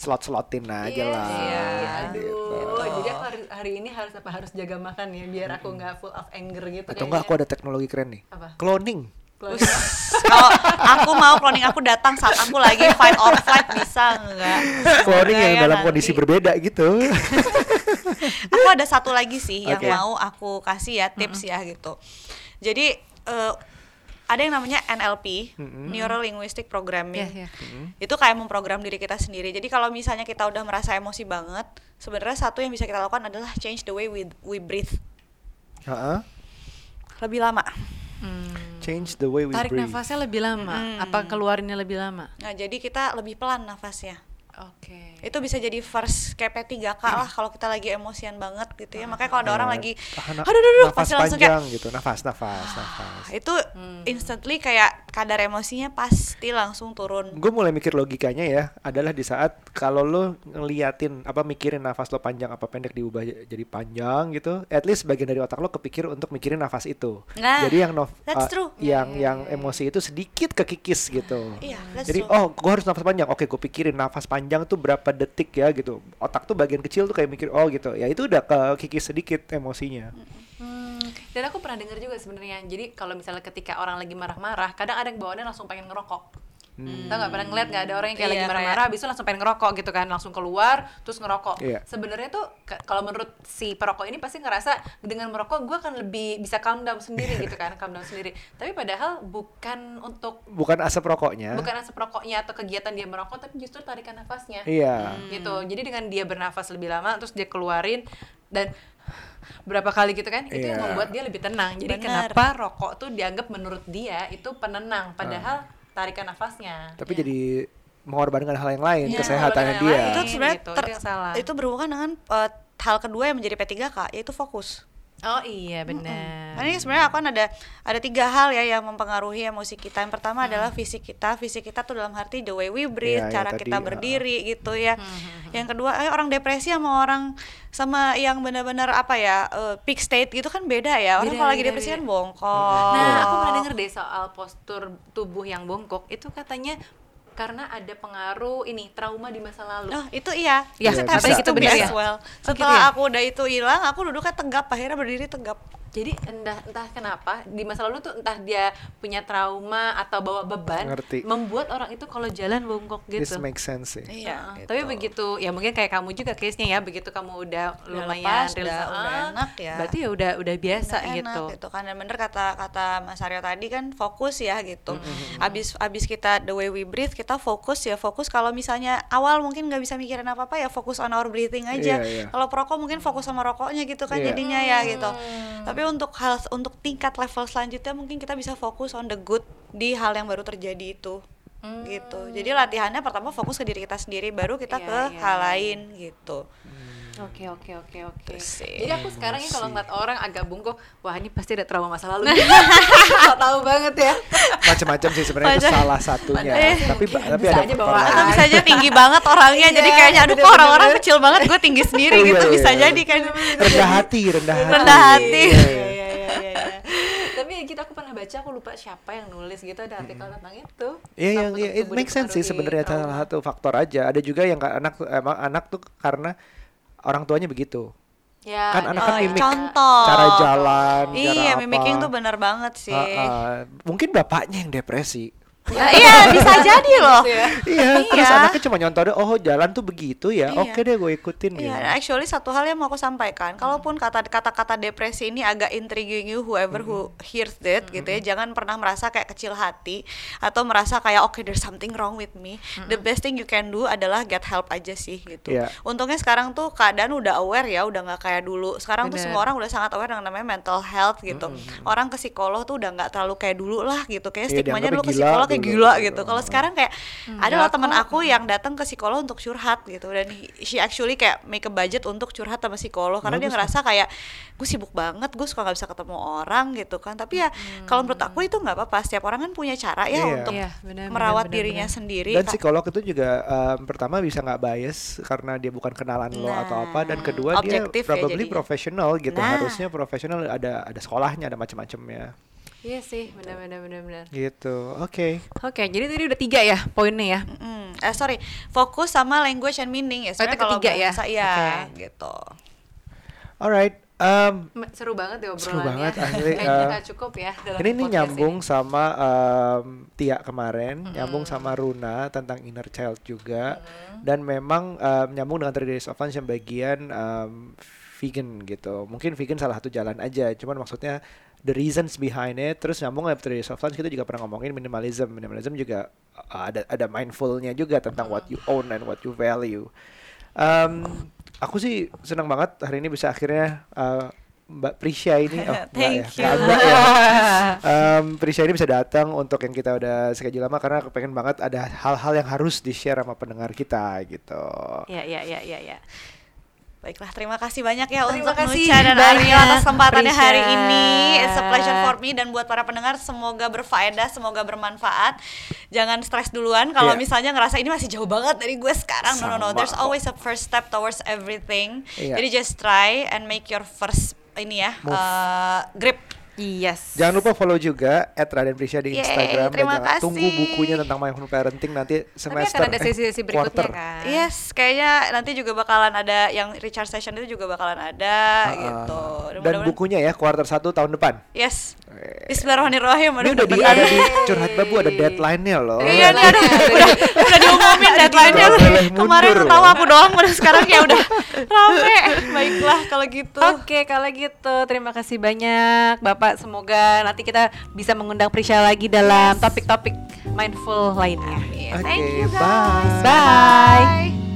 slot slotin aja lah Iya, gitu. aduh. Jadi aku hari, hari ini harus apa harus jaga makan ya biar aku nggak full of anger gitu. atau enggak aku ada teknologi keren nih Apa? cloning. *laughs* Kalau aku mau cloning aku datang saat aku lagi fight or flight bisa enggak? cloning yang ya dalam nanti. kondisi berbeda gitu *laughs* Aku ada satu lagi sih yang Oke. mau aku kasih ya tips ya gitu. Jadi eh, ada yang namanya NLP, Neuro Linguistic Programming. Iya, iya. Itu kayak memprogram diri kita sendiri. Jadi kalau misalnya kita udah merasa emosi banget, sebenarnya satu yang bisa kita lakukan adalah change the way we we breathe. Heeh. Lebih lama. Hmm. change the way we Tarik breathe nafasnya lebih lama. Mm. Apa keluarinnya lebih lama? Nah, jadi kita lebih pelan nafasnya. Oke. Itu bisa jadi first kayak P3K lah kalau kita lagi emosian banget gitu ya. Makanya kalau ada orang Nah, lagi aduh aduh, aduh nafas pasti langsung kayak panjang gitu nafas nafas nafas. Itu instantly kayak kadar emosinya pasti langsung turun. gue mulai mikir logikanya ya adalah di saat kalau lo ngeliatin apa mikirin nafas lo panjang apa pendek diubah jadi panjang gitu at least bagian dari otak lo kepikir untuk mikirin nafas itu. Nah, jadi yang that's uh, true. yang yang emosi itu sedikit kekikis gitu. Iya, that's jadi true. oh gue harus nafas panjang. Oke gue pikirin nafas panjang tuh berapa detik ya gitu. Otak tuh bagian kecil tuh kayak mikir oh gitu. Ya itu udah kekikis sedikit emosinya. Hmm, dan aku pernah dengar juga sebenarnya. Jadi kalau misalnya ketika orang lagi marah-marah, kadang ada yang bawaannya langsung pengen ngerokok. Tau nggak pernah ngeliat nggak ada orang yang kayak Iya, lagi kayak- marah-marah, habis itu langsung pengen ngerokok gitu kan, langsung keluar terus ngerokok. Iya. Sebenarnya tuh kalau menurut si perokok ini pasti ngerasa dengan merokok gue akan lebih bisa calm down sendiri gitu kan, calm down sendiri. Tapi padahal bukan untuk Bukan asap rokoknya. bukan asap rokoknya atau kegiatan dia merokok, tapi justru tarikan nafasnya. Iya. Gitu. Jadi dengan dia bernafas lebih lama, terus dia keluarin dan berapa kali gitu kan, itu yang Iya. membuat dia lebih tenang. Jadi Benar. kenapa rokok tuh dianggap menurut dia itu penenang, padahal Ah. tarikan nafasnya. Tapi jadi mengorbankan hal yang lain, Iya, kesehatannya dia. lain. itu sebenarnya gitu, ter- itu itu berhubungan dengan eh, hal kedua yang menjadi P3K yaitu fokus. Oh iya benar. Karena ini sebenarnya aku kan ada ada tiga hal ya yang mempengaruhi emosi kita. Yang pertama adalah fisik kita. Fisik kita tuh dalam arti the way we breathe, Iya, ya, cara tadi, kita uh, berdiri gitu ya. Yang kedua, eh, orang depresi sama orang sama yang benar-benar apa ya eh, peak state gitu kan beda ya. Orang Beda, kalau lagi depresi kan bongkok. Nah, aku pernah denger deh soal postur tubuh yang bongkok itu katanya karena ada pengaruh ini trauma di masa lalu. Oh, itu iya. Ya, It katanya happens gitu to me bener as ya? well. Oh, gitu Setelah ya? aku udah itu hilang, aku duduknya tegap, akhirnya berdiri tegap. Jadi entah entah kenapa di masa lalu tuh entah dia punya trauma atau bawa beban Ngerti. membuat orang itu kalau jalan bongkok gitu. This makes sense sih. Iya. Heeh. Tapi begitu ya mungkin kayak kamu juga case-nya ya begitu kamu udah, Udah lumayan lepas, relax, udah- ah, udah enak ya. Berarti ya udah udah biasa Udah gitu. enak gitu kan dan bener kata kata Mas Aryo tadi kan fokus ya gitu abis abis kita the way we breathe kita fokus ya fokus kalau misalnya awal mungkin nggak bisa mikirin apa apa ya fokus on our breathing aja Iya, iya. kalau perokok mungkin fokus sama rokoknya gitu kan Iya. jadinya ya gitu tapi untuk hal untuk tingkat level selanjutnya mungkin kita bisa fokus on the good di hal yang baru terjadi itu. Gitu. Jadi latihannya pertama fokus ke diri kita sendiri baru kita Iya, ke iya, hal lain gitu Oke oke oke oke. Jadi aku sekarang ini kalau ngeliat orang agak bungkuk, wah ini pasti ada trauma masa lalu. *laughs* *laughs* Gak tahu banget ya. Macam-macam sih sebenarnya itu salah satunya. Sih tapi mungkin tapi bisa ada aja lain. atau bisa aja *laughs* tinggi banget orangnya jadi Iya, kayaknya aduh kok orang-orang kecil banget gue tinggi sendiri Oh, iya, gitu iya, bisa jadi kan rendah hati, rendah hati. rendah hati Iya, iya. Iya, iya, iya, iya. Tapi ya gitu aku pernah baca, aku lupa siapa yang nulis gitu ada artikel tentang itu. Iya, yang iya, it makes sense sih sebenarnya salah satu faktor aja. Ada juga yang anak emang anak tuh karena orang tuanya begitu. Ya, Kan anak kan Oh, mimik contoh cara jalan, iya cara mimicking apa. tuh bener banget sih Ah, ah. Mungkin bapaknya yang depresi. Ya, iya bisa jadi loh Gitu ya. iya, terus Iya. anaknya cuma nyontoh deh, oh jalan tuh begitu ya. Iya. Oke deh gue ikutin Iya, gitu. dan actually satu hal yang mau aku sampaikan, kalaupun kata kata-kata depresi ini agak intriguing you whoever who hears that gitu ya, jangan pernah merasa kayak kecil hati atau merasa kayak oke there's something wrong with me. The best thing you can do adalah get help aja sih gitu. Iya. Untungnya sekarang tuh keadaan udah aware ya, udah nggak kayak dulu. Sekarang tuh Bener. semua orang udah sangat aware dengan namanya mental health gitu. Orang ke psikolog tuh udah nggak terlalu kayak dulu lah gitu. Kayak Iya, stigmanya dulu ke psikolog kayak gila gitu. Kalau sekarang kayak ada Enggak loh teman aku yang datang ke psikolog untuk curhat gitu dan he- she actually kayak make a budget untuk curhat sama psikolog karena dia Bagus ngerasa kayak gue sibuk banget gue suka nggak bisa ketemu orang gitu kan tapi ya kalau menurut aku itu nggak apa-apa setiap orang kan punya cara ya Iya. untuk Iya, benar, merawat benar, dirinya benar. sendiri Dan psikolog itu juga em, pertama bisa nggak bias karena dia bukan kenalan lo atau apa dan Nah, kedua dia objektif ya probably jadinya. profesional gitu. Nah. Harusnya profesional ada ada sekolahnya, ada macam-macamnya. Iya sih, benar benar benar benar. Gitu. Oke. Oke, jadi tadi udah tiga ya poinnya ya. Mm, eh sorry fokus sama language and meaning ya Oh, itu sebenarnya kalau ketiga ya? bahasa ya Oke. gitu Alright. em, M- Seru banget ya Seru obrolannya. banget, *laughs* asli, Kayaknya nggak cukup ya dalam ini nih podcast nyambung ini. sama em, Tia kemarin, nyambung sama Runa tentang inner child juga, dan memang em, nyambung dengan 3 Days of Lunch yang bagian em, vegan gitu. Mungkin vegan salah satu jalan aja, cuman maksudnya the reasons behind it. Terus nyambung 3 Days of Lunch kita juga pernah ngomongin minimalism. Minimalism juga uh, ada ada mindfulnya juga tentang what you own and what you value. Em, aku sih senang banget hari ini bisa akhirnya uh, Mbak Prisya ini, oh, *laughs* Thank ya, Mbak you. Mbak ya. *laughs* Em, Prisya ini bisa datang untuk yang kita udah schedule lama karena aku pengen banget ada hal-hal yang harus di share sama pendengar kita gitu. Iya, iya, iya, iya, iya. Baiklah, terima kasih banyak ya Terima untuk kasih Nucha dan Aryo atas kesempatannya hari ini. It's a pleasure for me dan buat para pendengar semoga berfaedah, semoga bermanfaat. Jangan stres duluan kalau Iya. misalnya ngerasa ini masih jauh banget dari gue sekarang. No, no, no. There's always a first step towards everything. Iya. Jadi just try and make your first ini ya, Move. uh, grip. Yes. Jangan lupa follow juga @raden Prisya di Yeay, Instagram terima dan jangan tunggu kasih. bukunya tentang mindful parenting nanti Tapi semester akan ada eh, sesi-sesi berikutnya quarter. kan. Yes, kayaknya nanti juga bakalan ada yang recharge session itu juga bakalan ada Ah, gitu. Dan Dan Dan bukunya ya kuartal 1 tahun depan. Yes. Bismillahirrahmanirrahim. Ini udah di ada di curhat babu ada deadline-nya loh. Iya nih ada udah, udah diumumin *laughs* deadline-nya. Kemarin tahu aku doang udah sekarang ya udah rame. Baiklah kalau gitu. Oke, kalau gitu terima kasih banyak Bapak. Semoga nanti kita bisa mengundang Prisha lagi dalam topik-topik mindful lainnya. Oke, Thank you bye. guys. Bye. Bye.